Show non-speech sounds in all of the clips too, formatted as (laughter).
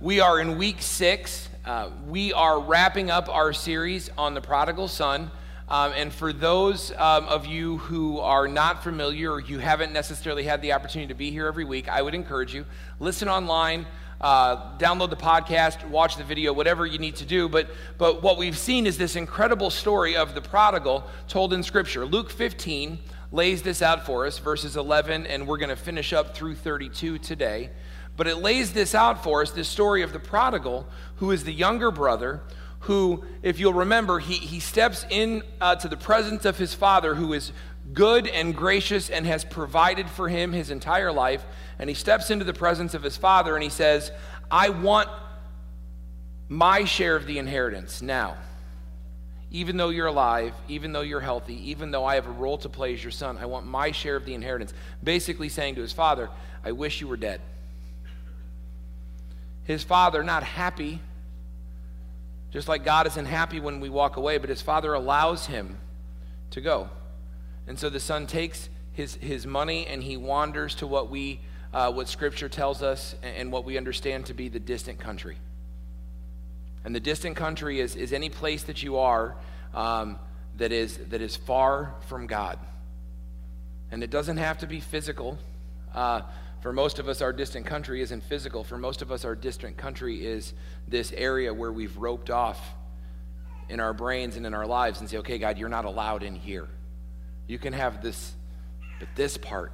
we are in week six. Uh, we are wrapping up our series on the prodigal son. Um, and for those um, of you who are not familiar or you haven't necessarily had the opportunity to be here every week, I would encourage you listen online, uh, download the podcast, watch the video, whatever you need to do. But but what we've seen is this incredible story of the prodigal told in Scripture. Luke 15 lays this out for us, verses 11, and we're going to finish up through 32 today. But it lays this out for us this story of the prodigal, who is the younger brother, who, if you'll remember, he, he steps in uh, to the presence of his father, who is good and gracious and has provided for him his entire life. And he steps into the presence of his father and he says, I want my share of the inheritance now. Even though you're alive, even though you're healthy, even though I have a role to play as your son, I want my share of the inheritance. Basically saying to his father, I wish you were dead his father not happy, just like God isn't happy when we walk away, but his father allows him to go. And so the son takes his, his money and he wanders to what we, uh, what scripture tells us and what we understand to be the distant country. And the distant country is, is any place that you are um, that, is, that is far from God. And it doesn't have to be physical. Uh, for most of us, our distant country isn't physical. For most of us, our distant country is this area where we've roped off in our brains and in our lives and say, okay, God, you're not allowed in here. You can have this, but this part,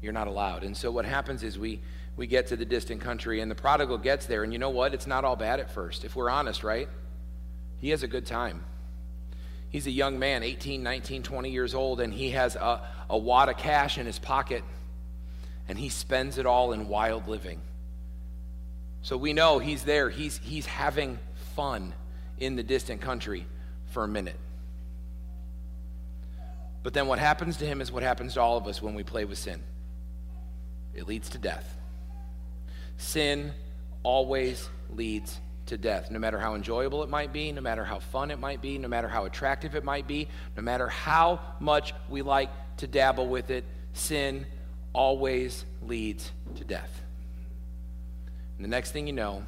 you're not allowed. And so what happens is we, we get to the distant country, and the prodigal gets there, and you know what? It's not all bad at first, if we're honest, right? He has a good time. He's a young man, 18, 19, 20 years old, and he has a, a wad of cash in his pocket and he spends it all in wild living. So we know he's there. He's, he's having fun in the distant country for a minute. But then what happens to him is what happens to all of us when we play with sin it leads to death. Sin always leads to death, no matter how enjoyable it might be, no matter how fun it might be, no matter how attractive it might be, no matter how much we like to dabble with it, sin always leads to death. And the next thing you know,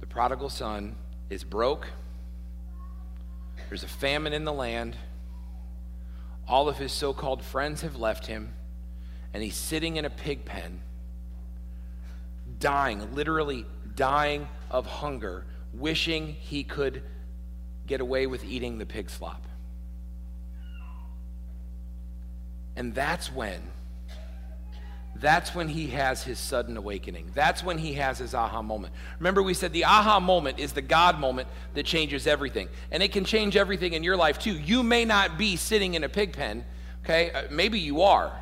the prodigal son is broke. There's a famine in the land. All of his so called friends have left him, and he's sitting in a pig pen, dying, literally dying of hunger, wishing he could get away with eating the pig slop. And that's when that's when he has his sudden awakening. That's when he has his aha moment. Remember, we said the aha moment is the God moment that changes everything. And it can change everything in your life too. You may not be sitting in a pig pen, okay? Uh, maybe you are,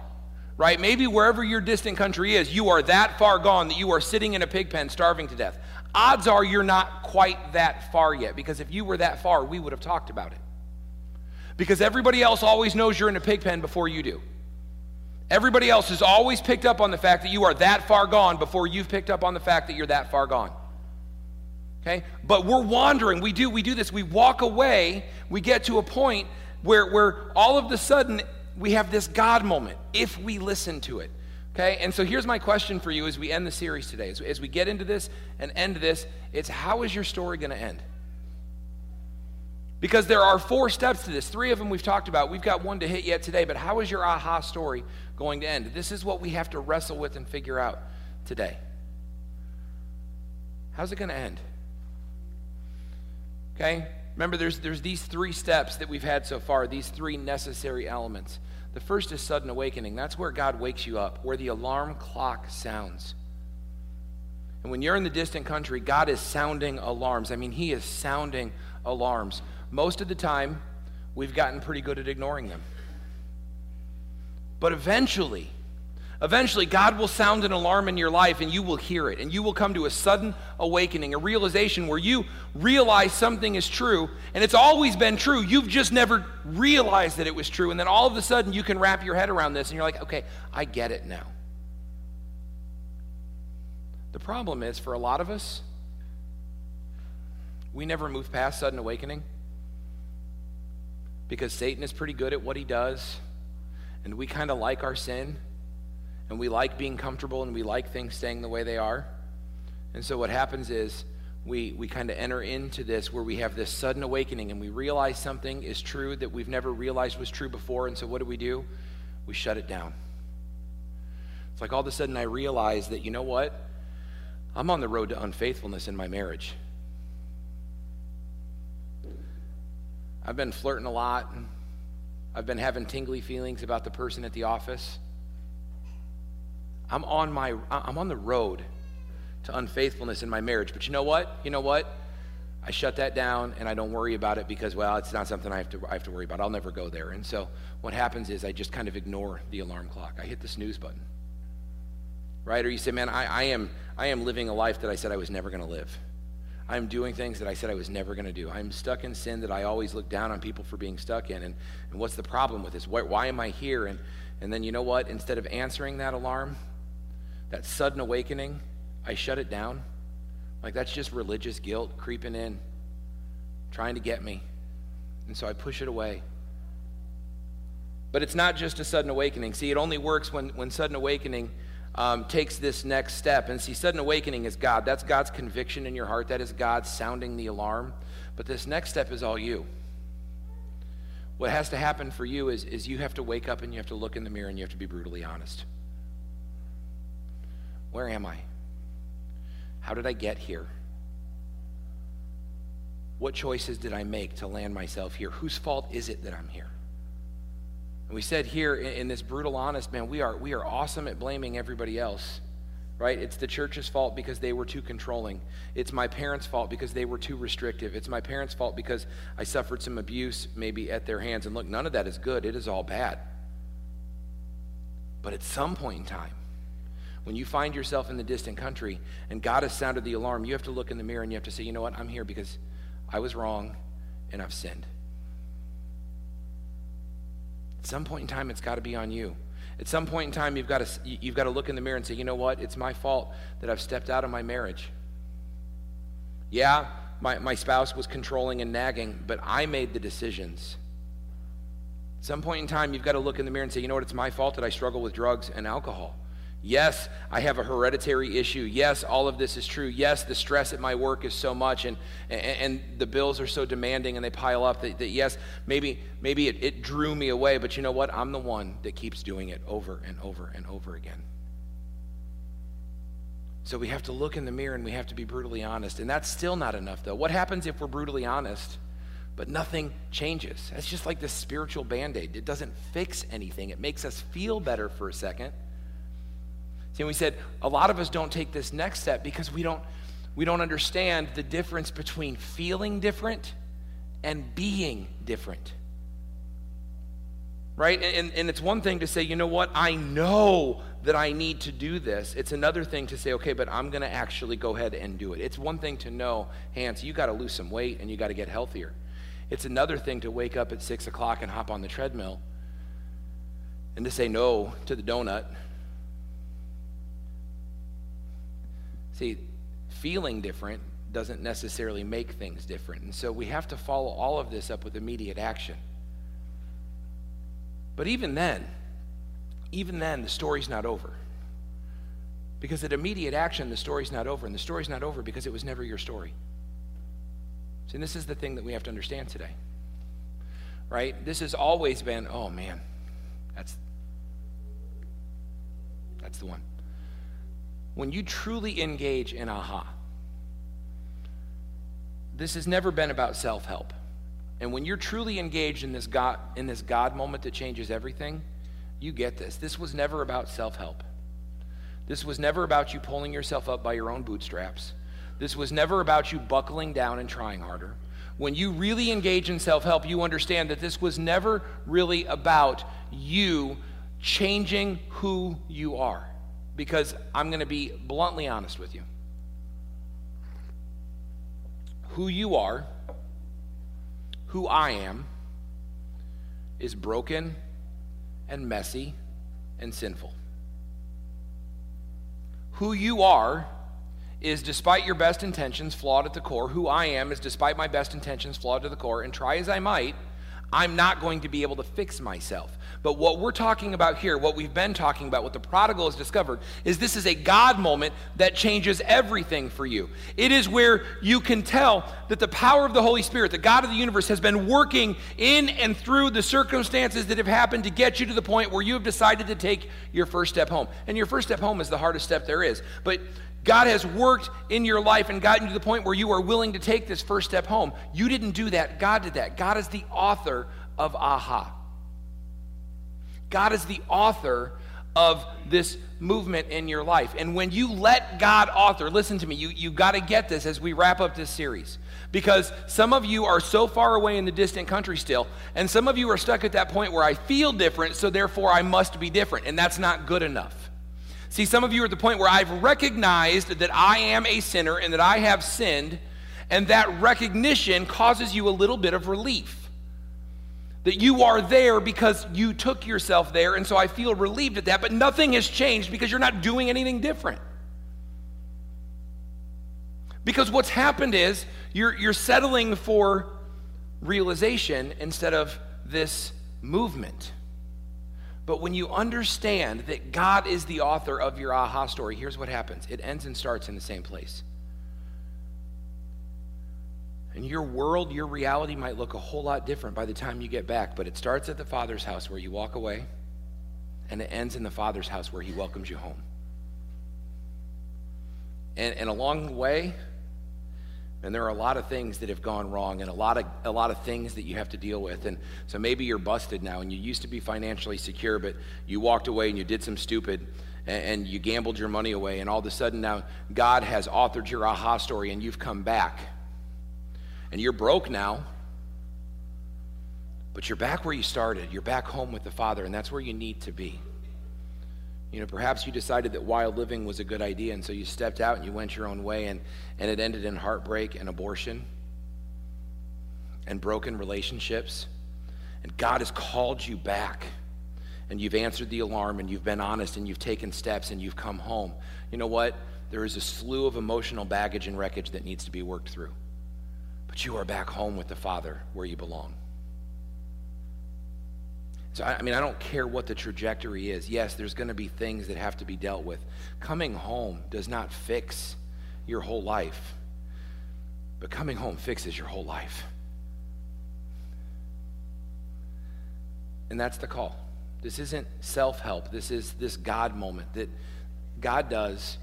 right? Maybe wherever your distant country is, you are that far gone that you are sitting in a pig pen starving to death. Odds are you're not quite that far yet, because if you were that far, we would have talked about it. Because everybody else always knows you're in a pig pen before you do. Everybody else has always picked up on the fact that you are that far gone before you've picked up on the fact that you're that far gone. Okay? But we're wandering. We do we do this. We walk away. We get to a point where where all of the sudden we have this God moment if we listen to it. Okay? And so here's my question for you as we end the series today. As, as we get into this and end this, it's how is your story going to end? Because there are four steps to this. Three of them we've talked about. We've got one to hit yet today, but how is your aha story going to end? This is what we have to wrestle with and figure out today. How's it going to end? Okay? Remember, there's, there's these three steps that we've had so far, these three necessary elements. The first is sudden awakening. That's where God wakes you up, where the alarm clock sounds. And when you're in the distant country, God is sounding alarms. I mean, He is sounding alarms. Most of the time, we've gotten pretty good at ignoring them. But eventually, eventually, God will sound an alarm in your life and you will hear it. And you will come to a sudden awakening, a realization where you realize something is true and it's always been true. You've just never realized that it was true. And then all of a sudden, you can wrap your head around this and you're like, okay, I get it now. The problem is, for a lot of us, we never move past sudden awakening because Satan is pretty good at what he does, and we kind of like our sin, and we like being comfortable, and we like things staying the way they are. And so what happens is we, we kind of enter into this where we have this sudden awakening and we realize something is true that we've never realized was true before. And so what do we do? We shut it down. It's like all of a sudden I realize that, you know what? I'm on the road to unfaithfulness in my marriage. I've been flirting a lot. I've been having tingly feelings about the person at the office. I'm on my I'm on the road to unfaithfulness in my marriage. But you know what? You know what? I shut that down and I don't worry about it because well, it's not something I have to I have to worry about. I'll never go there. And so what happens is I just kind of ignore the alarm clock. I hit the snooze button. Right? Or you say, man, I, I am I am living a life that I said I was never going to live. I'm doing things that I said I was never going to do. I'm stuck in sin that I always look down on people for being stuck in. And, and what's the problem with this? Why, why am I here? And, and then you know what? Instead of answering that alarm, that sudden awakening, I shut it down. Like that's just religious guilt creeping in, trying to get me. And so I push it away. But it's not just a sudden awakening. See, it only works when, when sudden awakening um, takes this next step. And see, sudden awakening is God. That's God's conviction in your heart. That is God sounding the alarm. But this next step is all you. What has to happen for you is, is you have to wake up and you have to look in the mirror and you have to be brutally honest. Where am I? How did I get here? What choices did I make to land myself here? Whose fault is it that I'm here? And we said here in, in this brutal honest, man, we are, we are awesome at blaming everybody else right? It's the church's fault because they were too controlling. It's my parents' fault because they were too restrictive. It's my parents' fault because I suffered some abuse maybe at their hands. And look, none of that is good, it is all bad. But at some point in time, when you find yourself in the distant country and God has sounded the alarm, you have to look in the mirror and you have to say, you know what? I'm here because I was wrong and I've sinned. At some point in time, it's got to be on you. At some point in time, you've got, to, you've got to look in the mirror and say, you know what? It's my fault that I've stepped out of my marriage. Yeah, my, my spouse was controlling and nagging, but I made the decisions. At some point in time, you've got to look in the mirror and say, you know what? It's my fault that I struggle with drugs and alcohol. Yes, I have a hereditary issue. Yes, all of this is true. Yes, the stress at my work is so much and, and, and the bills are so demanding and they pile up that, that yes, maybe, maybe it, it drew me away, but you know what? I'm the one that keeps doing it over and over and over again. So we have to look in the mirror and we have to be brutally honest. And that's still not enough, though. What happens if we're brutally honest, but nothing changes? That's just like this spiritual band aid. It doesn't fix anything, it makes us feel better for a second See, we said a lot of us don't take this next step because we don't, we don't understand the difference between feeling different and being different. Right? And, and it's one thing to say, you know what, I know that I need to do this. It's another thing to say, okay, but I'm going to actually go ahead and do it. It's one thing to know, Hans, you got to lose some weight and you got to get healthier. It's another thing to wake up at six o'clock and hop on the treadmill and to say no to the donut See, feeling different doesn't necessarily make things different. And so we have to follow all of this up with immediate action. But even then, even then, the story's not over. Because at immediate action, the story's not over. And the story's not over because it was never your story. See, this is the thing that we have to understand today. Right? This has always been, oh man, that's that's the one when you truly engage in aha, this has never been about self help. And when you're truly engaged in this, God, in this God moment that changes everything, you get this. This was never about self help. This was never about you pulling yourself up by your own bootstraps. This was never about you buckling down and trying harder. When you really engage in self help, you understand that this was never really about you changing who you are because I'm going to be bluntly honest with you. Who you are, who I am, is broken and messy and sinful. Who you are is, despite your best intentions, flawed at the core. Who I am is, despite my best intentions, flawed to the core. And try as I might, I'm not going to be able to fix myself. But what we're talking about here, what we've been talking about, what the prodigal has discovered, is this is a God moment that changes everything for you. It is where you can tell that the power of the Holy Spirit, the God of the universe, has been working in and through the circumstances that have happened to get you to the point where you have decided to take your first step home. And your first step home is the hardest step there is. But God has worked in your life and gotten you to the point where you are willing to take this first step home. You didn't do that. God did that. God is the author of aha. God is the author of this movement in your life. And when you let God author, listen to me, you, you got to get this as we wrap up this series. Because some of you are so far away in the distant country still, and some of you are stuck at that point where I feel different, so therefore I must be different. And that's not good enough. See, some of you are at the point where I've recognized that I am a sinner and that I have sinned, and that recognition causes you a little bit of relief. That you are there because you took yourself there, and so I feel relieved at that, but nothing has changed because you're not doing anything different. Because what's happened is you're, you're settling for realization instead of this movement. But when you understand that God is the author of your aha story, here's what happens it ends and starts in the same place. And your world, your reality might look a whole lot different by the time you get back, but it starts at the Father's house where you walk away, and it ends in the Father's house where He welcomes you home. And, and along the way, and there are a lot of things that have gone wrong and a lot of a lot of things that you have to deal with. And so maybe you're busted now and you used to be financially secure but you walked away and you did some stupid and, and you gambled your money away. And all of a sudden now god has authored your aha story and you've come back. And you're broke now but you're back where you started. You're back home with the father and that's where you need to be you know, perhaps you decided that wild living was a good idea, and so you stepped out and you went your own way, and, and it ended in heartbreak and abortion and broken relationships. And God has called you back, and you've answered the alarm, and you've been honest, and you've taken steps, and you've come home. You know what? There is a slew of emotional baggage and wreckage that needs to be worked through. But you are back home with the Father where you belong. So, I mean, I don't care what the trajectory is. Yes, there's going to be things that have to be dealt with. Coming home does not fix your whole life, but coming home fixes your whole life. And that's the call. This isn't self help, this is this God moment that God does,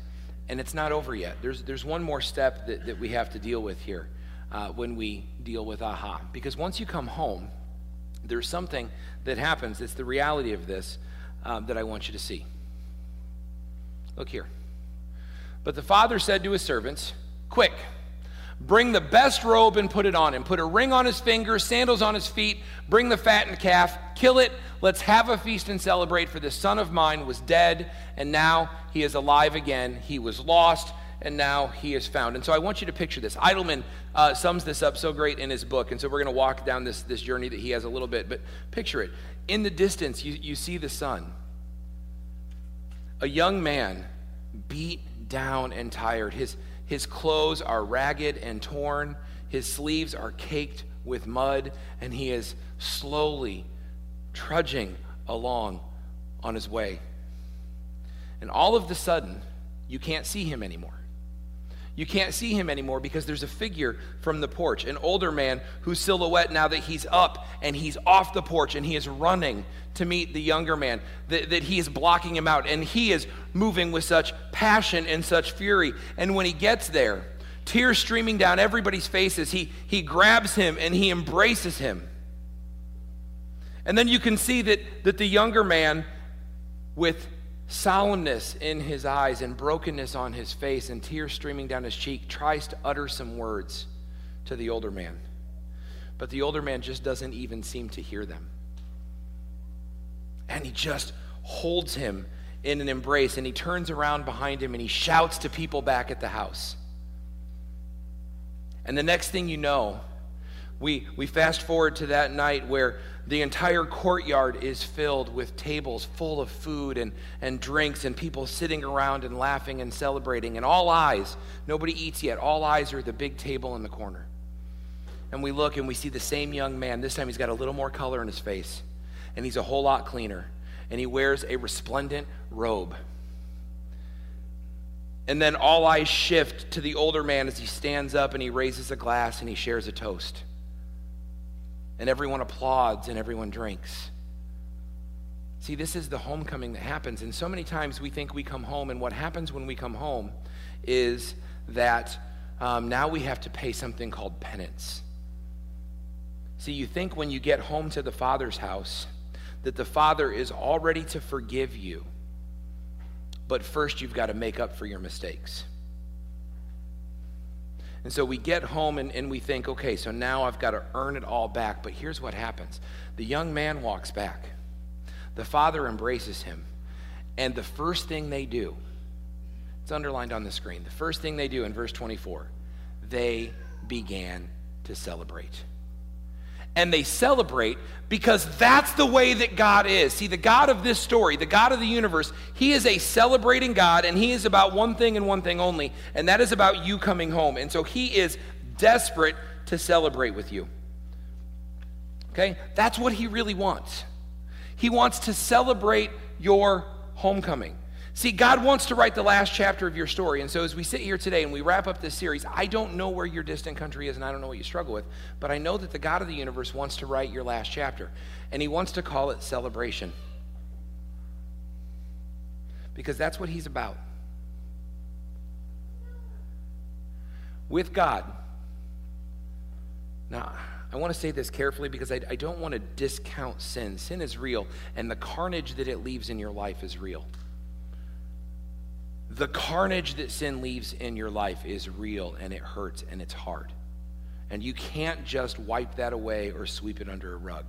and it's not over yet. There's, there's one more step that, that we have to deal with here uh, when we deal with aha. Because once you come home, there's something that happens. It's the reality of this um, that I want you to see. Look here. But the father said to his servants, Quick, bring the best robe and put it on him. Put a ring on his finger, sandals on his feet. Bring the fattened calf, kill it. Let's have a feast and celebrate. For this son of mine was dead, and now he is alive again. He was lost and now he is found. And so I want you to picture this. Idleman uh, sums this up so great in his book, and so we're going to walk down this, this journey that he has a little bit, but picture it. In the distance, you, you see the son. A young man, beat down and tired. His, his clothes are ragged and torn, his sleeves are caked with mud, and he is slowly trudging along on his way. And all of the sudden, you can't see him anymore. You can't see him anymore because there's a figure from the porch, an older man whose silhouette, now that he's up and he's off the porch and he is running to meet the younger man, that, that he is blocking him out. And he is moving with such passion and such fury. And when he gets there, tears streaming down everybody's faces, he, he grabs him and he embraces him. And then you can see that, that the younger man, with solemnness in his eyes and brokenness on his face and tears streaming down his cheek, tries to utter some words to the older man. But the older man just doesn't even seem to hear them. And he just holds him in an embrace and he turns around behind him and he shouts to people back at the house. And the next thing you know, we, we fast forward to that night where the entire courtyard is filled with tables full of food and, and drinks and people sitting around and laughing and celebrating. And all eyes, nobody eats yet, all eyes are at the big table in the corner. and we look and we see the same young man. This time he's got a little more color in his face, and he's a whole lot cleaner, and he wears a resplendent robe. And then all eyes shift to the older man as he stands up and he raises a glass and he shares a toast. And everyone applauds and everyone drinks. See, this is the homecoming that happens. And so many times we think we come home, and what happens when we come home is that um, now we have to pay something called penance. See, you think when you get home to the Father's house that the Father is all ready to forgive you but first you've got to make up for your mistakes. And so we get home and, and we think, okay, so now I've got to earn it all back. But here's what happens. The young man walks back, the father embraces him, and the first thing they do, it's underlined on the screen, the first thing they do in verse 24, they began to celebrate and they celebrate because that's the way that God is. See, the God of this story, the God of the universe, He is a celebrating God, and He is about one thing and one thing only, and that is about you coming home. And so He is desperate to celebrate with you. Okay? That's what He really wants. He wants to celebrate your homecoming. See, God wants to write the last chapter of your story. And so, as we sit here today and we wrap up this series, I don't know where your distant country is and I don't know what you struggle with, but I know that the God of the universe wants to write your last chapter. And He wants to call it celebration. Because that's what He's about. With God. Now, I want to say this carefully because I, I don't want to discount sin. Sin is real, and the carnage that it leaves in your life is real the carnage that sin leaves in your life is real and it hurts and it's hard. And you can't just wipe that away or sweep it under a rug.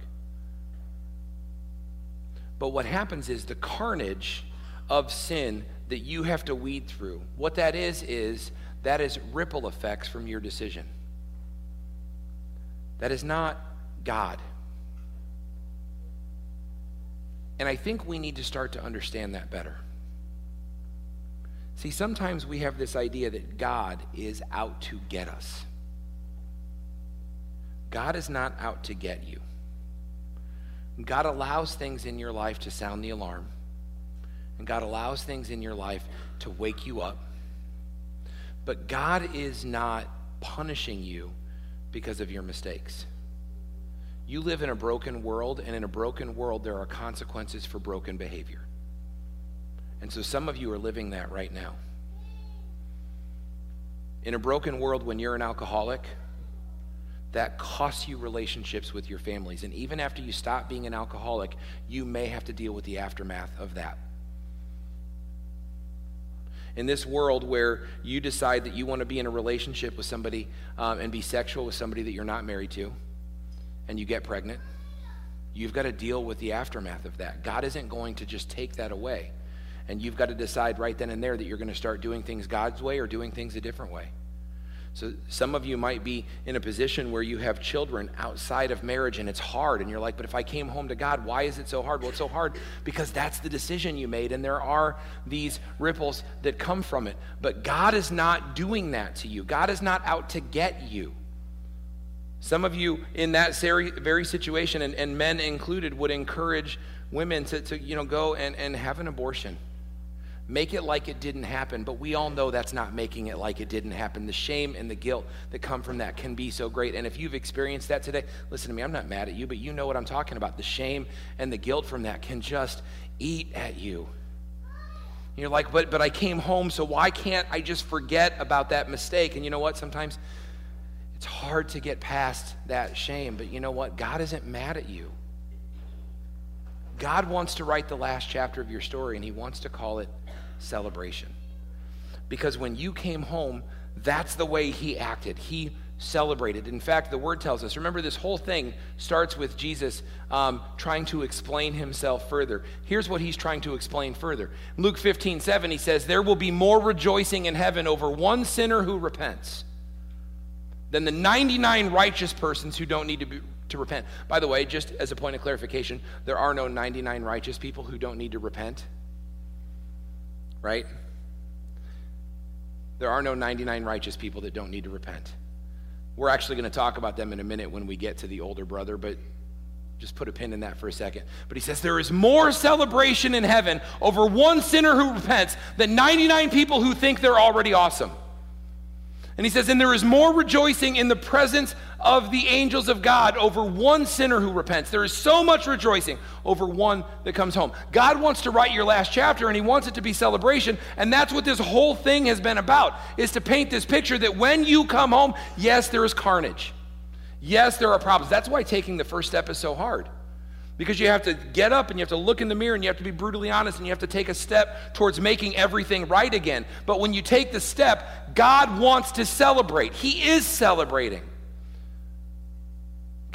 But what happens is the carnage of sin that you have to weed through, what that is, is that is ripple effects from your decision. That is not God. And I think we need to start to understand that better. See, sometimes we have this idea that God is out to get us. God is not out to get you. God allows things in your life to sound the alarm, and God allows things in your life to wake you up. But God is not punishing you because of your mistakes. You live in a broken world, and in a broken world, there are consequences for broken behavior. And so some of you are living that right now. In a broken world, when you're an alcoholic, that costs you relationships with your families. And even after you stop being an alcoholic, you may have to deal with the aftermath of that. In this world where you decide that you want to be in a relationship with somebody um, and be sexual with somebody that you're not married to, and you get pregnant, you've got to deal with the aftermath of that. God isn't going to just take that away. And you've got to decide right then and there that you're going to start doing things God's way or doing things a different way. So some of you might be in a position where you have children outside of marriage and it's hard and you're like, "But if I came home to God, why is it so hard?" Well, it's so hard because that's the decision you made and there are these ripples that come from it. But God is not doing that to you. God is not out to get you. Some of you in that very situation, and, and men included, would encourage women to, to you know, go and, and have an abortion. Make it like it didn't happen, but we all know that's not making it like it didn't happen. The shame and the guilt that come from that can be so great. And if you've experienced that today, listen to me, I'm not mad at you, but you know what I'm talking about. The shame and the guilt from that can just eat at you. You're like, but, but I came home, so why can't I just forget about that mistake? And you know what? Sometimes it's hard to get past that shame, but you know what? God isn't mad at you. God wants to write the last chapter of your story, and He wants to call it celebration. Because when you came home, that's the way He acted. He celebrated. In fact, the word tells us remember, this whole thing starts with Jesus um, trying to explain himself further. Here's what he's trying to explain further. Luke 15, 7, he says, There will be more rejoicing in heaven over one sinner who repents than the 99 righteous persons who don't need to be, to repent. By the way, just as a point of clarification, there are no 99 righteous people who don't need to repent. Right? There are no 99 righteous people that don't need to repent. We're actually going to talk about them in a minute when we get to the older brother, but just put a pin in that for a second. But he says, There is more celebration in heaven over one sinner who repents than 99 people who think they're already awesome. And he says, And there is more rejoicing in the presence of the angels of God over one sinner who repents. There is so much rejoicing over one that comes home. God wants to write your last chapter and he wants it to be celebration, and that's what this whole thing has been about is to paint this picture that when you come home, yes, there is carnage. Yes, there are problems. That's why taking the first step is so hard. Because you have to get up and you have to look in the mirror and you have to be brutally honest and you have to take a step towards making everything right again. But when you take the step, God wants to celebrate. He is celebrating.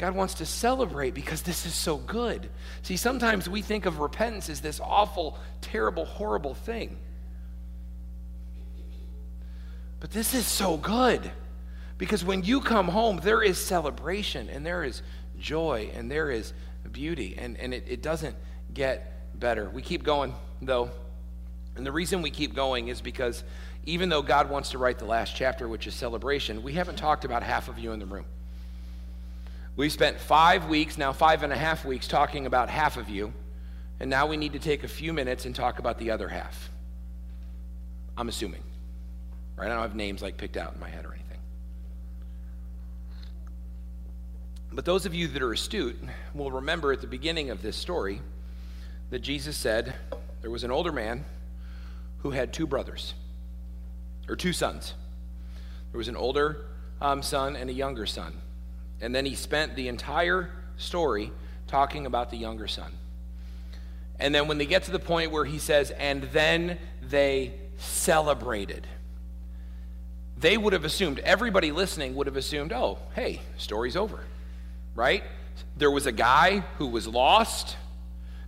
God wants to celebrate because this is so good. See, sometimes we think of repentance as this awful, terrible, horrible thing. But this is so good because when you come home, there is celebration and there is joy and there is beauty, and, and it, it doesn't get better. We keep going, though. And the reason we keep going is because even though God wants to write the last chapter, which is celebration, we haven't talked about half of you in the room. We've spent five weeks, now five and a half weeks, talking about half of you, and now we need to take a few minutes and talk about the other half. I'm assuming. Right? I don't have names like picked out in my head or anything. But those of you that are astute will remember at the beginning of this story that Jesus said there was an older man who had two brothers, or two sons. There was an older um, son and a younger son. And then he spent the entire story talking about the younger son. And then when they get to the point where he says, and then they celebrated, they would have assumed, everybody listening would have assumed, oh, hey, story's over right? There was a guy who was lost.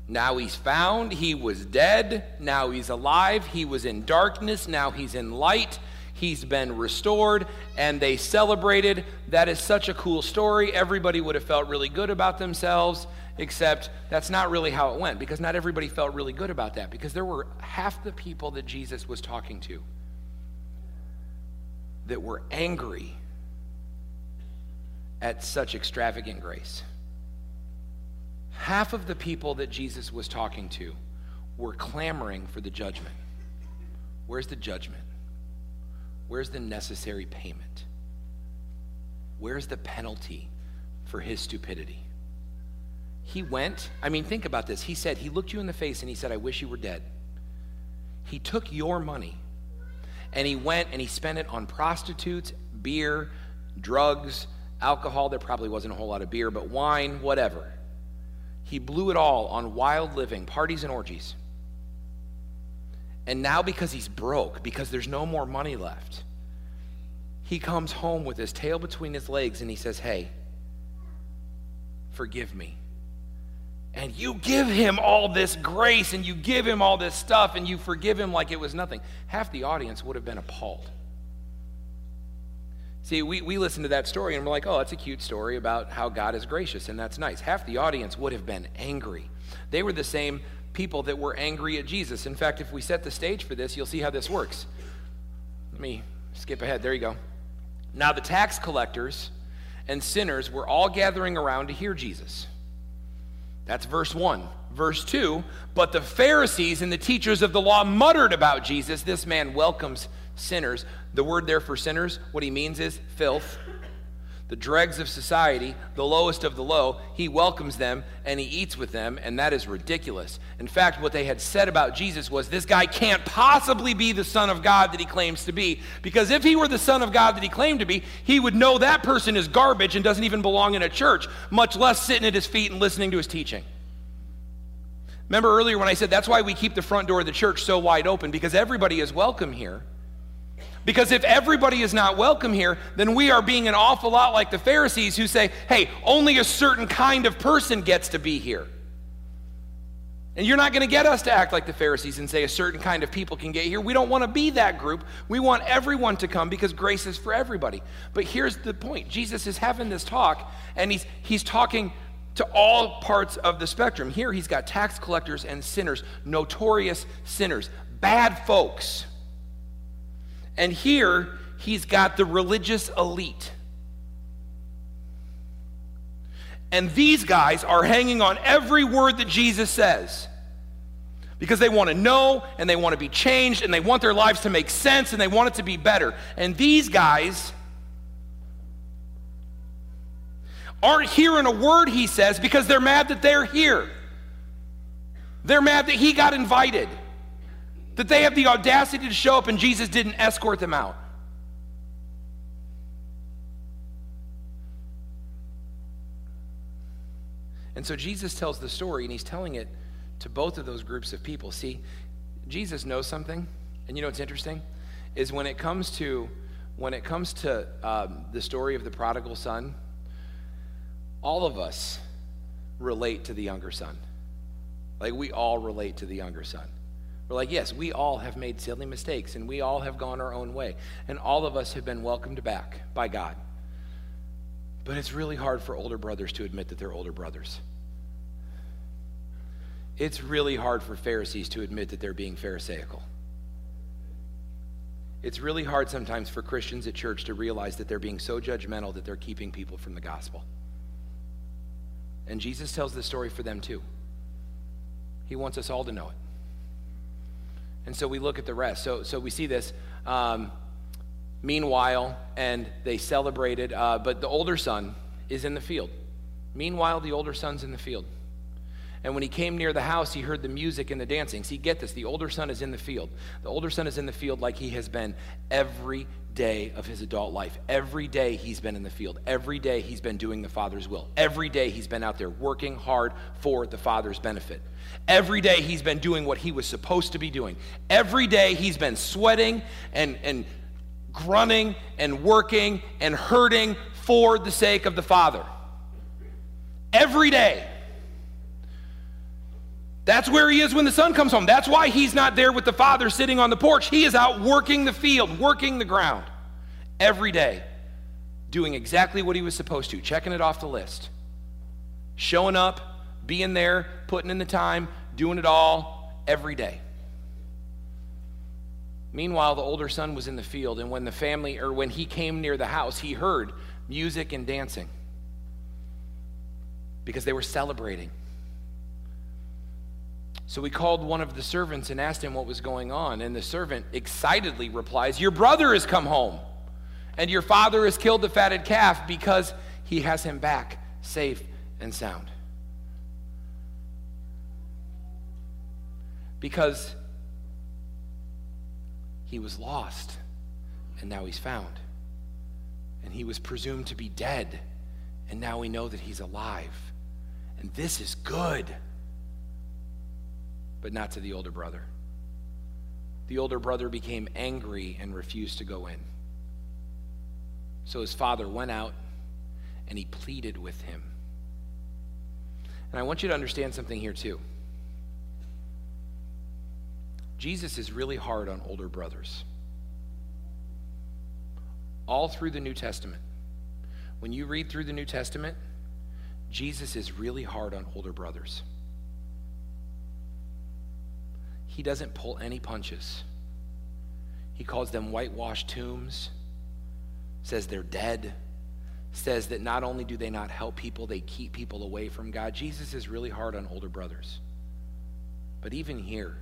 Now he's found. He was dead. Now he's alive. He was in darkness. Now he's in light. He's been restored. And they celebrated. That is such a cool story. Everybody would have felt really good about themselves, except that's not really how it went because not everybody felt really good about that because there were half the people that Jesus was talking to that were angry at such extravagant grace. Half of the people that Jesus was talking to were clamoring for the judgment. Where's the judgment? Where's the necessary payment? Where's the penalty for his stupidity? He went, I mean, think about this. He said, He looked you in the face and he said, I wish you were dead. He took your money and he went and he spent it on prostitutes, beer, drugs, alcohol, there probably wasn't a whole lot of beer, but wine, whatever. He blew it all on wild living, parties and orgies. And now, because he's broke, because there's no more money left, he comes home with his tail between his legs and he says, Hey, forgive me. And you give him all this grace and you give him all this stuff and you forgive him like it was nothing. Half the audience would have been appalled. See, we, we listen to that story and we're like, oh, that's a cute story about how God is gracious, and that's nice. Half the audience would have been angry. They were the same people that were angry at Jesus. In fact, if we set the stage for this, you'll see how this works. Let me skip ahead. There you go. Now, the tax collectors and sinners were all gathering around to hear Jesus. That's verse 1. Verse 2 But the Pharisees and the teachers of the law muttered about Jesus. This man welcomes sinners. The word there for sinners, what he means is filth, the dregs of society, the lowest of the low. He welcomes them and he eats with them, and that is ridiculous. In fact, what they had said about Jesus was this guy can't possibly be the Son of God that he claims to be, because if he were the Son of God that he claimed to be, he would know that person is garbage and doesn't even belong in a church, much less sitting at his feet and listening to his teaching. Remember earlier when I said that's why we keep the front door of the church so wide open, because everybody is welcome here. Because if everybody is not welcome here, then we are being an awful lot like the Pharisees who say, hey, only a certain kind of person gets to be here. And you're not going to get us to act like the Pharisees and say a certain kind of people can get here. We don't want to be that group. We want everyone to come because grace is for everybody. But here's the point Jesus is having this talk, and he's, he's talking to all parts of the spectrum. Here he's got tax collectors and sinners, notorious sinners, bad folks and here, he's got the religious elite. And these guys are hanging on every word that Jesus says because they want to know and they want to be changed and they want their lives to make sense and they want it to be better. And these guys aren't hearing a word he says because they're mad that they're here. They're mad that he got invited, that they have the audacity to show up and Jesus didn't escort them out. And so Jesus tells the story, and he's telling it to both of those groups of people. See, Jesus knows something, and you know what's interesting is when it comes to when it comes to um, the story of the prodigal son, all of us relate to the younger son. Like we all relate to the younger son. We're like, yes, we all have made silly mistakes, and we all have gone our own way, and all of us have been welcomed back by God. But it's really hard for older brothers to admit that they're older brothers. It's really hard for Pharisees to admit that they're being Pharisaical. It's really hard sometimes for Christians at church to realize that they're being so judgmental that they're keeping people from the gospel. And Jesus tells this story for them too. He wants us all to know it. And so we look at the rest. So, so we see this. Um, Meanwhile, and they celebrated, uh, but the older son is in the field. Meanwhile, the older son's in the field. And when he came near the house, he heard the music and the dancing. See, get this the older son is in the field. The older son is in the field like he has been every day of his adult life. Every day he's been in the field. Every day he's been doing the Father's will. Every day he's been out there working hard for the Father's benefit. Every day he's been doing what he was supposed to be doing. Every day he's been sweating and, and grunting and working and hurting for the sake of the Father. Every day. That's where he is when the son comes home. That's why he's not there with the father sitting on the porch. He is out working the field, working the ground every day, doing exactly what he was supposed to, checking it off the list, showing up, being there, putting in the time, doing it all every day. Meanwhile, the older son was in the field, and when the family, or when he came near the house, he heard music and dancing because they were celebrating. So he called one of the servants and asked him what was going on. And the servant excitedly replies, Your brother has come home, and your father has killed the fatted calf because he has him back safe and sound. Because he was lost, and now he's found. And he was presumed to be dead, and now we know that he's alive. And this is good. But not to the older brother. The older brother became angry and refused to go in. So his father went out and he pleaded with him. And I want you to understand something here, too. Jesus is really hard on older brothers. All through the New Testament. When you read through the New Testament, Jesus is really hard on older brothers. He doesn't pull any punches. He calls them whitewashed tombs, says they're dead, says that not only do they not help people, they keep people away from God. Jesus is really hard on older brothers. But even here,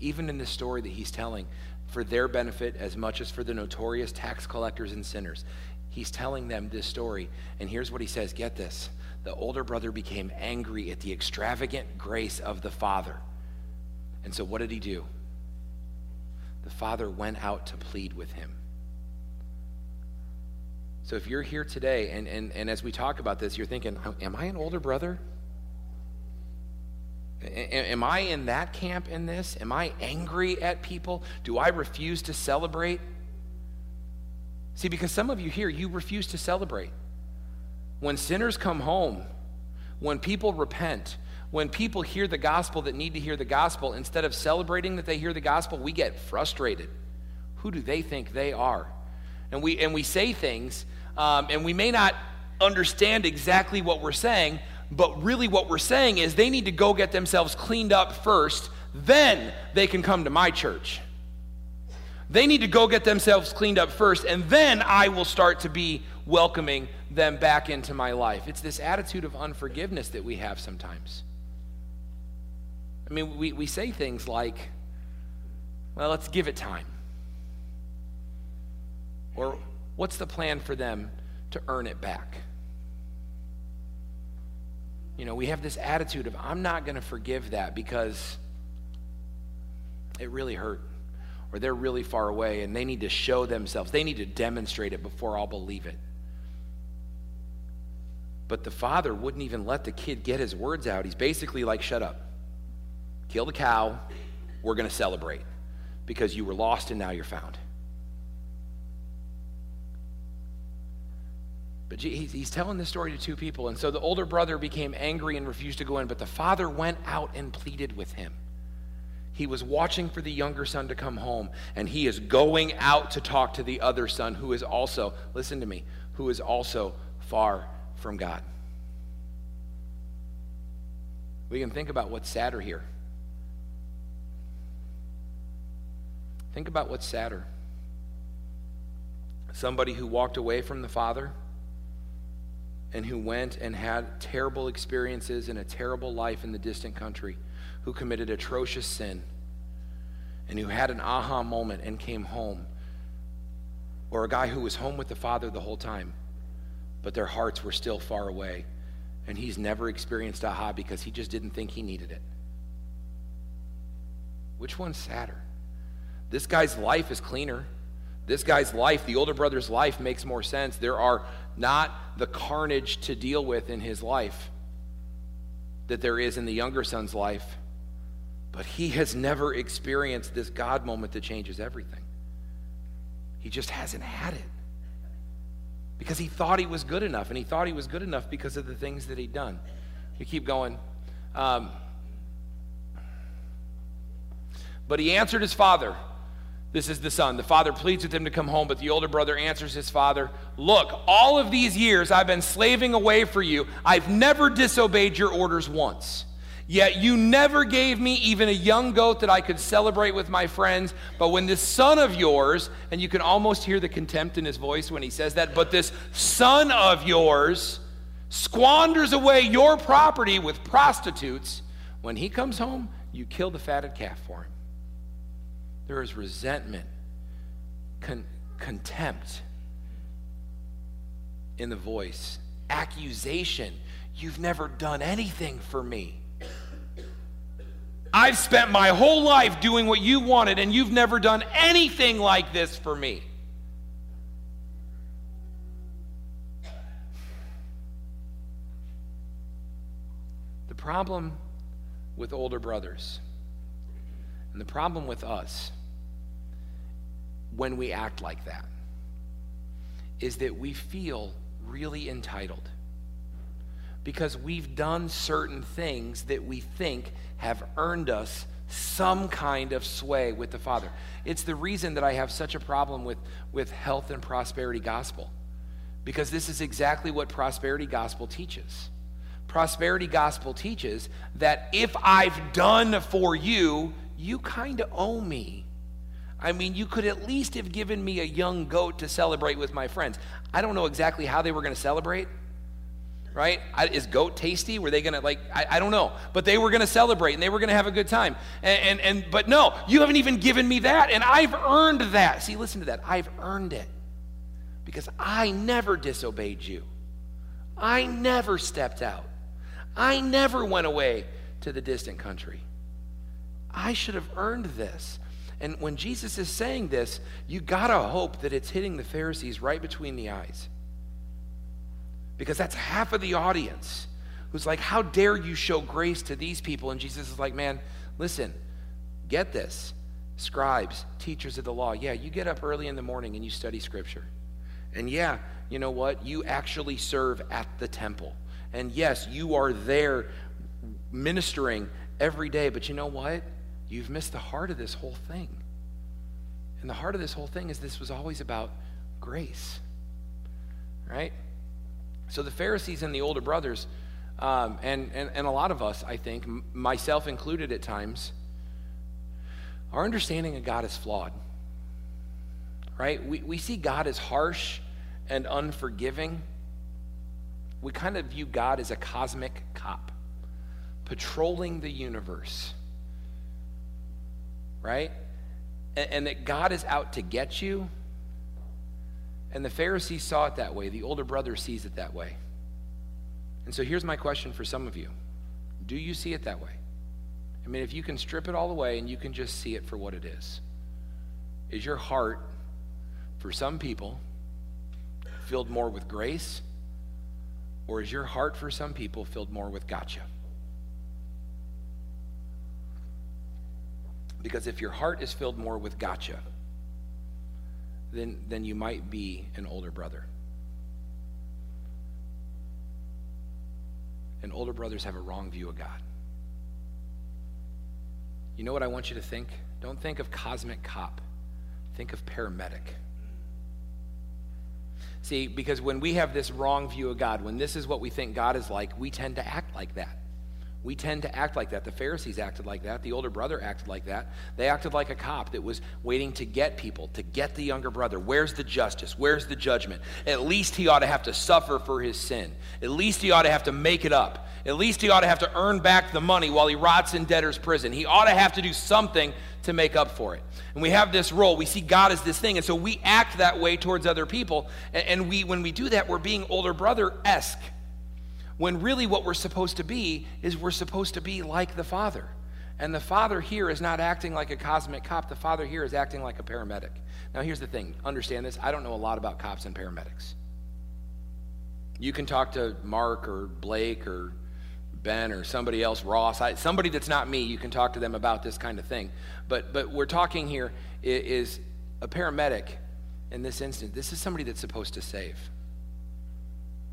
even in this story that he's telling, for their benefit as much as for the notorious tax collectors and sinners. He's telling them this story, and here's what he says Get this. The older brother became angry at the extravagant grace of the father. And so, what did he do? The father went out to plead with him. So, if you're here today, and, and, and as we talk about this, you're thinking, Am I an older brother? Am I in that camp in this? Am I angry at people? Do I refuse to celebrate? See, because some of you here, you refuse to celebrate. When sinners come home, when people repent, when people hear the gospel that need to hear the gospel, instead of celebrating that they hear the gospel, we get frustrated. Who do they think they are? And we, and we say things, um, and we may not understand exactly what we're saying, but really, what we're saying is they need to go get themselves cleaned up first, then they can come to my church. They need to go get themselves cleaned up first, and then I will start to be welcoming them back into my life. It's this attitude of unforgiveness that we have sometimes. I mean, we, we say things like, well, let's give it time. Or what's the plan for them to earn it back? You know, we have this attitude of, I'm not going to forgive that because it really hurt or they're really far away and they need to show themselves. They need to demonstrate it before I'll believe it. But the father wouldn't even let the kid get his words out. He's basically like, shut up. Kill the cow. We're going to celebrate because you were lost and now you're found. But he's telling this story to two people. And so the older brother became angry and refused to go in, but the father went out and pleaded with him. He was watching for the younger son to come home, and he is going out to talk to the other son who is also, listen to me, who is also far from God. We can think about what's sadder here. Think about what's sadder. Somebody who walked away from the Father and who went and had terrible experiences and a terrible life in the distant country, who committed atrocious sin and who had an aha moment and came home, or a guy who was home with the Father the whole time but their hearts were still far away. And he's never experienced aha because he just didn't think he needed it. Which one's sadder? This guy's life is cleaner. This guy's life, the older brother's life, makes more sense. There are not the carnage to deal with in his life that there is in the younger son's life. But he has never experienced this God moment that changes everything. He just hasn't had it because he thought he was good enough, and he thought he was good enough because of the things that he'd done. You keep going. Um, but he answered his father. This is the son. The father pleads with him to come home, but the older brother answers his father Look, all of these years I've been slaving away for you. I've never disobeyed your orders once. Yet you never gave me even a young goat that I could celebrate with my friends. But when this son of yours, and you can almost hear the contempt in his voice when he says that, but this son of yours squanders away your property with prostitutes, when he comes home, you kill the fatted calf for him. There is resentment, con- contempt in the voice, accusation. You've never done anything for me. I've spent my whole life doing what you wanted, and you've never done anything like this for me. The problem with older brothers, and the problem with us when we act like that, is that we feel really entitled because we've done certain things that we think have earned us some kind of sway with the Father. It's the reason that I have such a problem with, with health and prosperity gospel, because this is exactly what prosperity gospel teaches. Prosperity gospel teaches that if I've done for you, you kind of owe me. I mean, you could at least have given me a young goat to celebrate with my friends. I don't know exactly how they were going to celebrate right? I, is goat tasty? Were they gonna like? I, I don't know, but they were gonna celebrate and they were gonna have a good time. And, and and but no, you haven't even given me that, and I've earned that. See, listen to that. I've earned it because I never disobeyed you. I never stepped out. I never went away to the distant country. I should have earned this. And when Jesus is saying this, you gotta hope that it's hitting the Pharisees right between the eyes because that's half of the audience who's like, How dare you show grace to these people? And Jesus is like, Man, listen, get this. Scribes, teachers of the law, yeah, you get up early in the morning and you study scripture. And yeah, you know what? You actually serve at the temple. And yes, you are there ministering every day, but you know what? You've missed the heart of this whole thing. And the heart of this whole thing is this was always about grace, right? So the Pharisees and the older brothers, um, and, and, and a lot of us, I think, myself included at times, our understanding of God is flawed. right? We, we see God as harsh and unforgiving. We kind of view God as a cosmic cop patrolling the universe, right? And, and that God is out to get you. And the Pharisees saw it that way. The older brother sees it that way. And so here's my question for some of you Do you see it that way? I mean, if you can strip it all away and you can just see it for what it is, is your heart, for some people, filled more with grace? Or is your heart, for some people, filled more with gotcha? Because if your heart is filled more with gotcha, then, then you might be an older brother. And older brothers have a wrong view of God. You know what I want you to think? Don't think of cosmic cop, think of paramedic. See, because when we have this wrong view of God, when this is what we think God is like, we tend to act like that. We tend to act like that. The Pharisees acted like that. The older brother acted like that. They acted like a cop that was waiting to get people, to get the younger brother. Where's the justice? Where's the judgment? At least he ought to have to suffer for his sin. At least he ought to have to make it up. At least he ought to have to earn back the money while he rots in debtor's prison. He ought to have to do something to make up for it. And we have this role. We see God as this thing. And so we act that way towards other people. And we, when we do that, we're being older brother esque when really what we're supposed to be is we're supposed to be like the Father. And the Father here is not acting like a cosmic cop, the Father here is acting like a paramedic. Now, here's the thing understand this. I don't know a lot about cops and paramedics. You can talk to Mark or Blake or Ben or somebody else, Ross, I, somebody that's not me, you can talk to them about this kind of thing. But, but we're talking here is a paramedic in this instance. This is somebody that's supposed to save.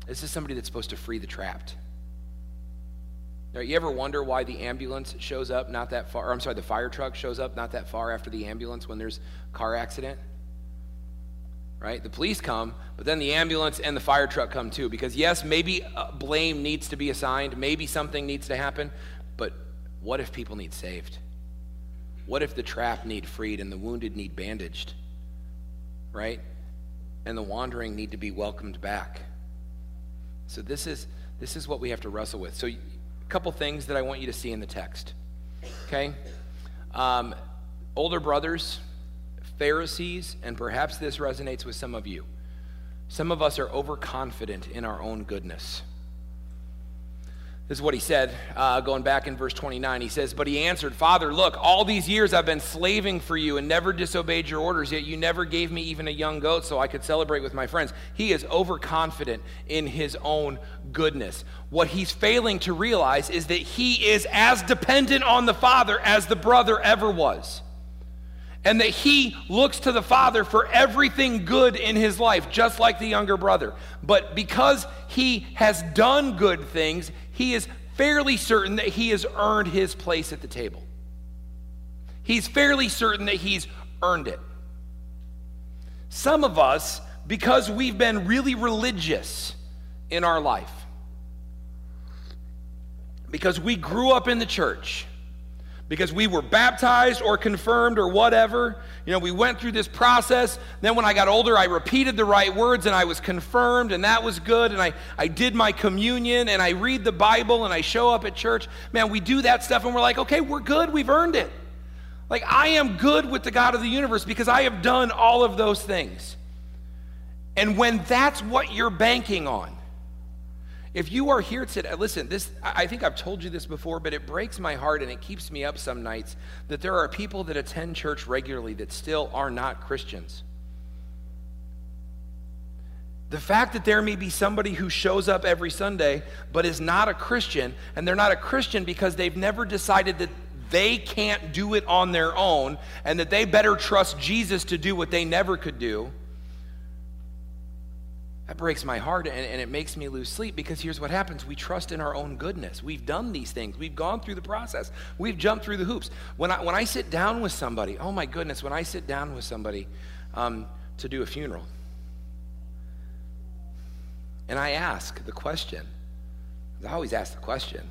This is somebody that's supposed to free the trapped. Now, you ever wonder why the ambulance shows up not that far, or I'm sorry, the fire truck shows up not that far after the ambulance when there's car accident? Right? The police come, but then the ambulance and the fire truck come too. Because, yes, maybe uh, blame needs to be assigned, maybe something needs to happen, but what if people need saved? What if the trapped need freed and the wounded need bandaged? Right? And the wandering need to be welcomed back. So this is this is what we have to wrestle with. So a couple things that I want you to see in the text. Okay, um, older brothers, Pharisees, and perhaps this resonates with some of you. Some of us are overconfident in our own goodness. This is what he said, uh, going back in verse 29. He says, But he answered, Father, look, all these years I've been slaving for you and never disobeyed your orders, yet you never gave me even a young goat so I could celebrate with my friends. He is overconfident in his own goodness. What he's failing to realize is that he is as dependent on the Father as the brother ever was and that he looks to the Father for everything good in his life, just like the younger brother. But because he has done good things, he is fairly certain that he has earned his place at the table. He's fairly certain that he's earned it. Some of us, because we've been really religious in our life, because we grew up in the church, because we were baptized or confirmed or whatever. You know, we went through this process. Then when I got older, I repeated the right words and I was confirmed, and that was good. And I, I did my communion and I read the Bible and I show up at church. Man, we do that stuff and we're like, okay, we're good. We've earned it. Like, I am good with the God of the universe because I have done all of those things. And when that's what you're banking on, if you are here today, uh, listen, this I think I've told you this before, but it breaks my heart and it keeps me up some nights that there are people that attend church regularly that still are not Christians. The fact that there may be somebody who shows up every Sunday but is not a Christian, and they're not a Christian because they've never decided that they can't do it on their own and that they better trust Jesus to do what they never could do that breaks my heart and, and, it makes me lose sleep because here's what happens we trust in our own goodness. We've done these things, we've gone through the process, we've jumped through the hoops. When I, when I sit down with somebody, oh my goodness, when I sit down with somebody um, to do a funeral, and I ask the question, I always ask the question,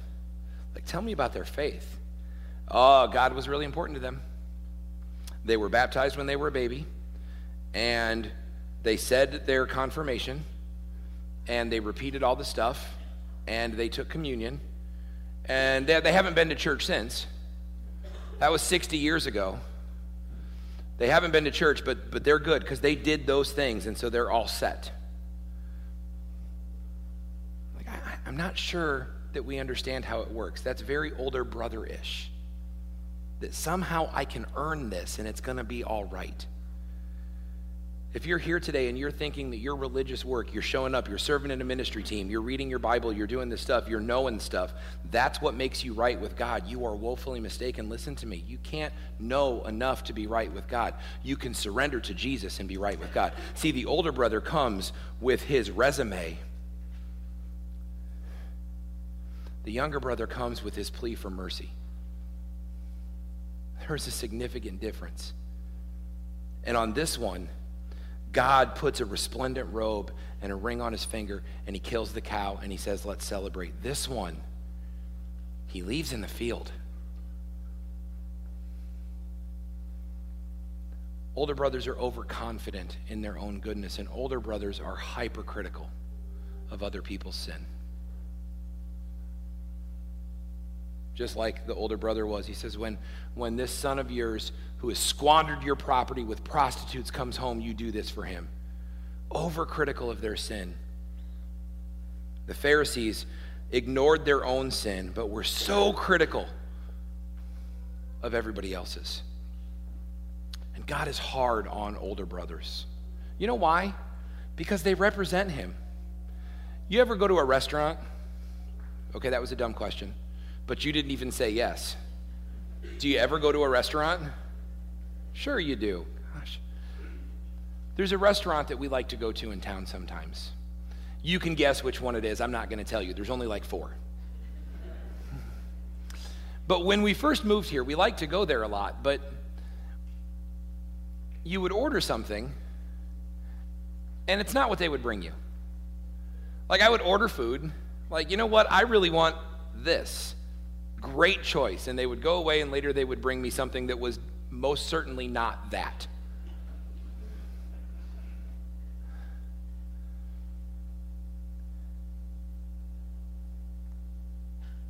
like, tell me about their faith. Oh, God was really important to them. They were baptized when they were a baby and they said their confirmation, and they repeated all the stuff, and they took communion, and they, they haven't been to church since. That was 60 years ago. They haven't been to church, but, but they're good because they did those things, and so they're all set. Like, I, I'm not sure that we understand how it works. That's very older brother ish. That somehow I can earn this and it's going to be all right. If you're here today and you're thinking that your religious work, you're showing up, you're serving in a ministry team, you're reading your Bible, you're doing this stuff, you're knowing stuff, that's what makes you right with God, you are woefully mistaken. Listen to me. You can't know enough to be right with God. You can surrender to Jesus and be right with God. See, the older brother comes with his resume, the younger brother comes with his plea for mercy. There's a significant difference. And on this one, God puts a resplendent robe and a ring on his finger, and he kills the cow, and he says, Let's celebrate. This one, he leaves in the field. Older brothers are overconfident in their own goodness, and older brothers are hypercritical of other people's sin. Just like the older brother was. He says, When, when this son of yours who has squandered your property with prostitutes comes home, you do this for him. Overcritical of their sin. The Pharisees ignored their own sin, but were so critical of everybody else's. And God is hard on older brothers. You know why? Because they represent Him. You ever go to a restaurant? Okay, that was a dumb question, but you didn't even say yes. Do you ever go to a restaurant? Sure, you do. Gosh. There's a restaurant that we like to go to in town sometimes. You can guess which one it is. I'm not going to tell you. There's only like four. But when we first moved here, we liked to go there a lot, but you would order something, and it's not what they would bring you. Like, I would order food, like, you know what? I really want this. Great choice. And they would go away, and later they would bring me something that was most certainly not that.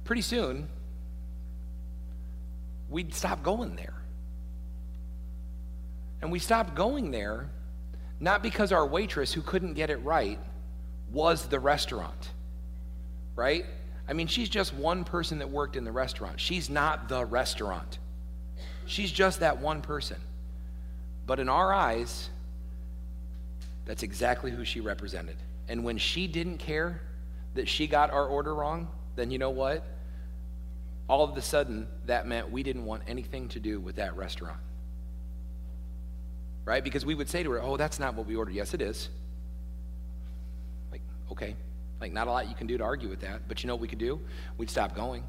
Pretty soon, we'd stop going there. And we stopped going there not because our waitress, who couldn't get it right, was the restaurant, right? I mean, she's just one person that worked in the restaurant. She's not the restaurant. She's just that one person. But in our eyes, that's exactly who she represented. And when she didn't care that she got our order wrong, then you know what? All of a sudden, that meant we didn't want anything to do with that restaurant. Right? Because we would say to her, Oh, that's not what we ordered. Yes, it is. Like, okay. Like, not a lot you can do to argue with that. But you know what we could do? We'd stop going.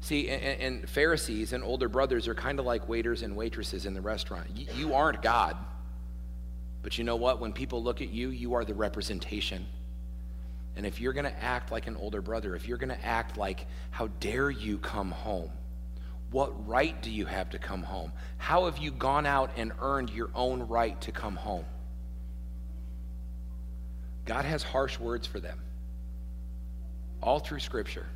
See, and, and Pharisees and older brothers are kind of like waiters and waitresses in the restaurant. You, you aren't God. But you know what? When people look at you, you are the representation. And if you're going to act like an older brother, if you're going to act like, how dare you come home? What right do you have to come home? How have you gone out and earned your own right to come home? God has harsh words for them all through Scripture.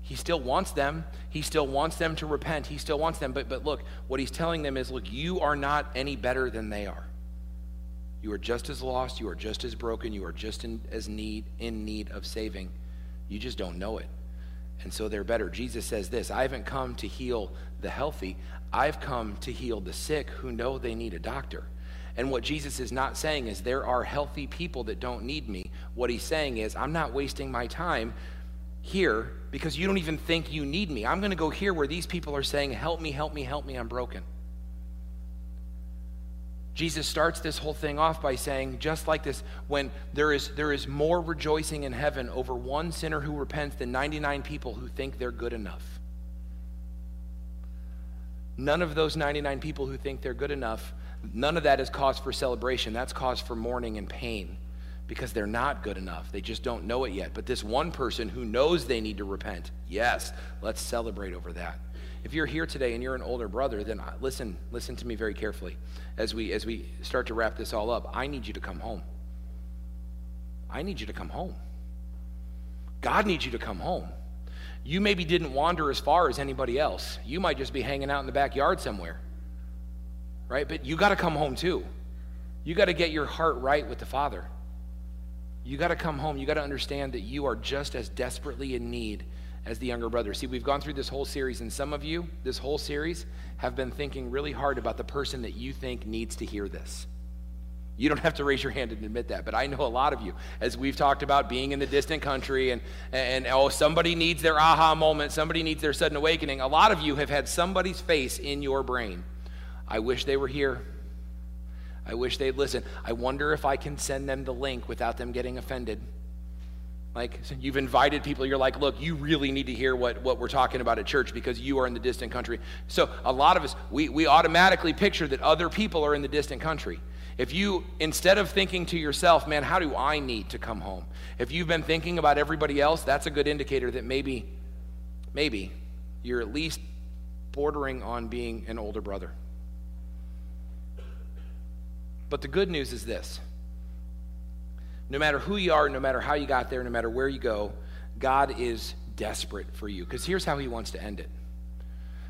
He still wants them. He still wants them to repent. He still wants them. But, but look, what he's telling them is look, you are not any better than they are. You are just as lost. You are just as broken. You are just in, as need, in need of saving. You just don't know it. And so they're better. Jesus says this I haven't come to heal the healthy, I've come to heal the sick who know they need a doctor. And what Jesus is not saying is there are healthy people that don't need me. What he's saying is I'm not wasting my time here because you don't even think you need me. I'm going to go here where these people are saying, Help me, help me, help me, I'm broken. Jesus starts this whole thing off by saying, just like this, when there is, there is more rejoicing in heaven over one sinner who repents than 99 people who think they're good enough. None of those 99 people who think they're good enough, none of that is cause for celebration. That's cause for mourning and pain because they're not good enough. They just don't know it yet. But this one person who knows they need to repent, yes, let's celebrate over that. if you're here today and you're an older brother, then uh, listen, listen to me very carefully as we as we start to wrap this all up. I need you to come home. I need you to come home. God needs you to come home. You maybe didn't wander as far as anybody else. You might just be hanging out in the backyard somewhere. Right? But you got to come home too. You got to get your heart right with the Father. You got to come home. You got to understand that you are just as desperately in need as the younger brother. See, we've gone through this whole series, and some of you, this whole series, have been thinking really hard about the person that you think needs to hear this. You don't (laughs) have to raise your hand and admit that, but I know a lot of you, as we've talked about being in the distant country and, and oh, somebody needs their aha moment, somebody needs their sudden awakening. A lot of you have had somebody's face in your brain. I wish they were here. I wish they'd listen. I wonder if I can send them the link without them getting offended. Like you've invited people, you're like, look, you really need to hear what, what we're talking about at church because you are in the distant country. So a lot of us, we, we automatically picture that other people are in the distant country. If you, instead of thinking to yourself, man, how do I need to come home? If you've been thinking about everybody else, that's a good indicator that maybe, maybe you're at least bordering on being an older brother. But the good news is this no matter who you are, no matter how you got there, no matter where you go, God is desperate for you. Because here's how he wants to end it.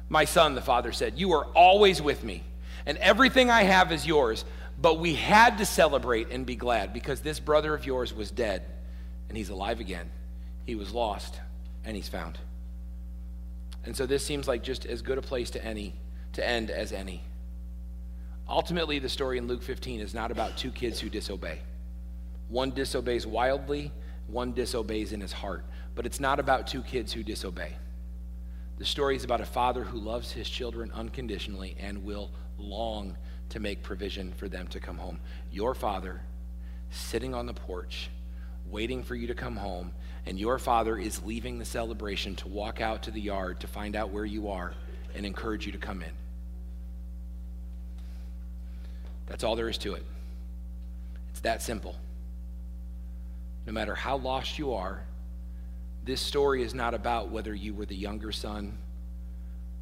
My son, the father said, You are always with me, and everything I have is yours. But we had to celebrate and be glad because this brother of yours was dead and he's alive again. He was lost and he's found. And so this seems like just as good a place to any to end as any. Ultimately, the story in Luke 15 is not about two kids who disobey. One disobeys wildly, one disobeys in his heart. But it's not about two kids who disobey. The story is about a father who loves his children unconditionally and will long to make provision for them to come home. Your father sitting on the porch, waiting for you to come home, and your father is leaving the celebration to walk out to the yard to find out where you are and encourage you to come in. That's all there is to it. It's that simple. No matter how lost you are, this story is not about whether you were the younger son.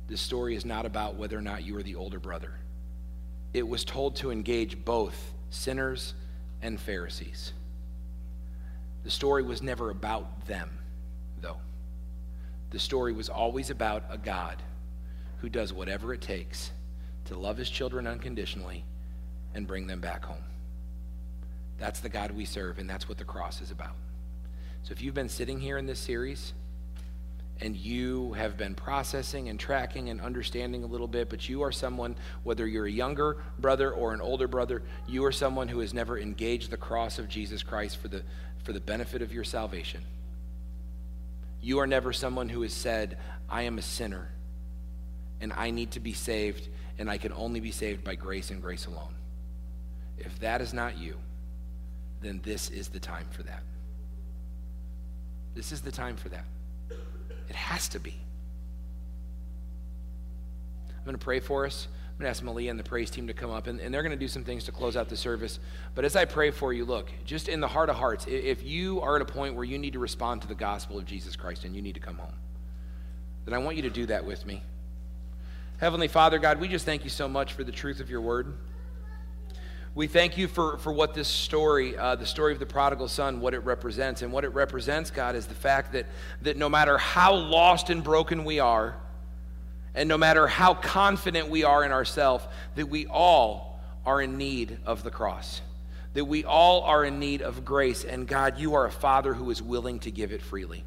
This story is not about whether or not you were the older brother it was told to engage both sinners and Pharisees. The story was never about them, though. The story was always about a God who does whatever it takes to love his children unconditionally and bring them back home. That's the God we serve, and that's what the cross is about. So if you've been sitting here in this series, and you have been processing and tracking and understanding a little bit, but you are someone, whether you're a younger brother or an older brother, you are someone who has never engaged the cross of Jesus Christ for the, for the benefit of your salvation. You are never someone who has said, I am a sinner and I need to be saved, and I can only be saved by grace and grace alone. If that is not you, then this is the time for that. This is the time for that. It has to be. I'm going to pray for us. I'm going to ask Malia and the praise team to come up, and, and they're going to do some things to close out the service. But as I pray for you, look, just in the heart of hearts, if you are at a point where you need to respond to the gospel of Jesus Christ and you need to come home, then I want you to do that with me. Heavenly Father, God, we just thank you so much for the truth of your word. We thank you for, for what this story, uh, the story of the prodigal son, what it represents. And what it represents, God, is the fact that, that no matter how lost and broken we are, and no matter how confident we are in ourselves, that we all are in need of the cross. That we all are in need of grace. And God, you are a Father who is willing to give it freely.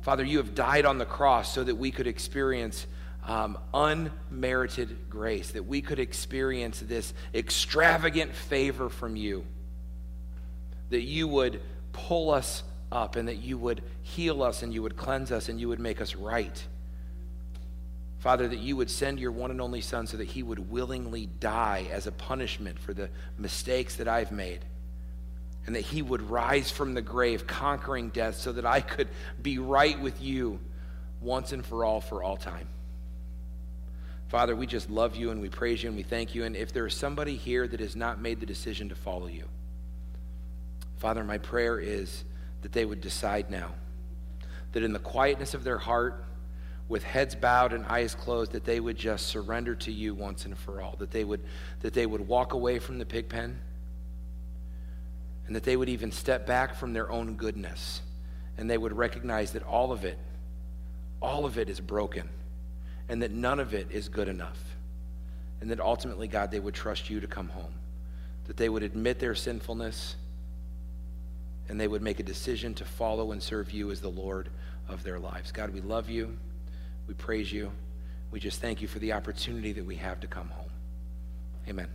Father, you have died on the cross so that we could experience um, unmerited grace, that we could experience this extravagant favor from you, that you would pull us up and that you would heal us and you would cleanse us and you would make us right. Father, that you would send your one and only Son so that he would willingly die as a punishment for the mistakes that I've made. And that he would rise from the grave, conquering death, so that I could be right with you once and for all, for all time. Father, we just love you and we praise you and we thank you. And if there is somebody here that has not made the decision to follow you, Father, my prayer is that they would decide now. That in the quietness of their heart, with heads bowed and eyes closed, that they would just surrender to you once and for all, that they would, that they would walk away from the pig pen, and that they would even step back from their own goodness, and they would recognize that all of it, all of it is broken, and that none of it is good enough, and that ultimately, God, they would trust you to come home, that they would admit their sinfulness, and they would make a decision to follow and serve you as the Lord of their lives. God, we love you. We praise you. We just thank you for the opportunity that we have to come home. Amen.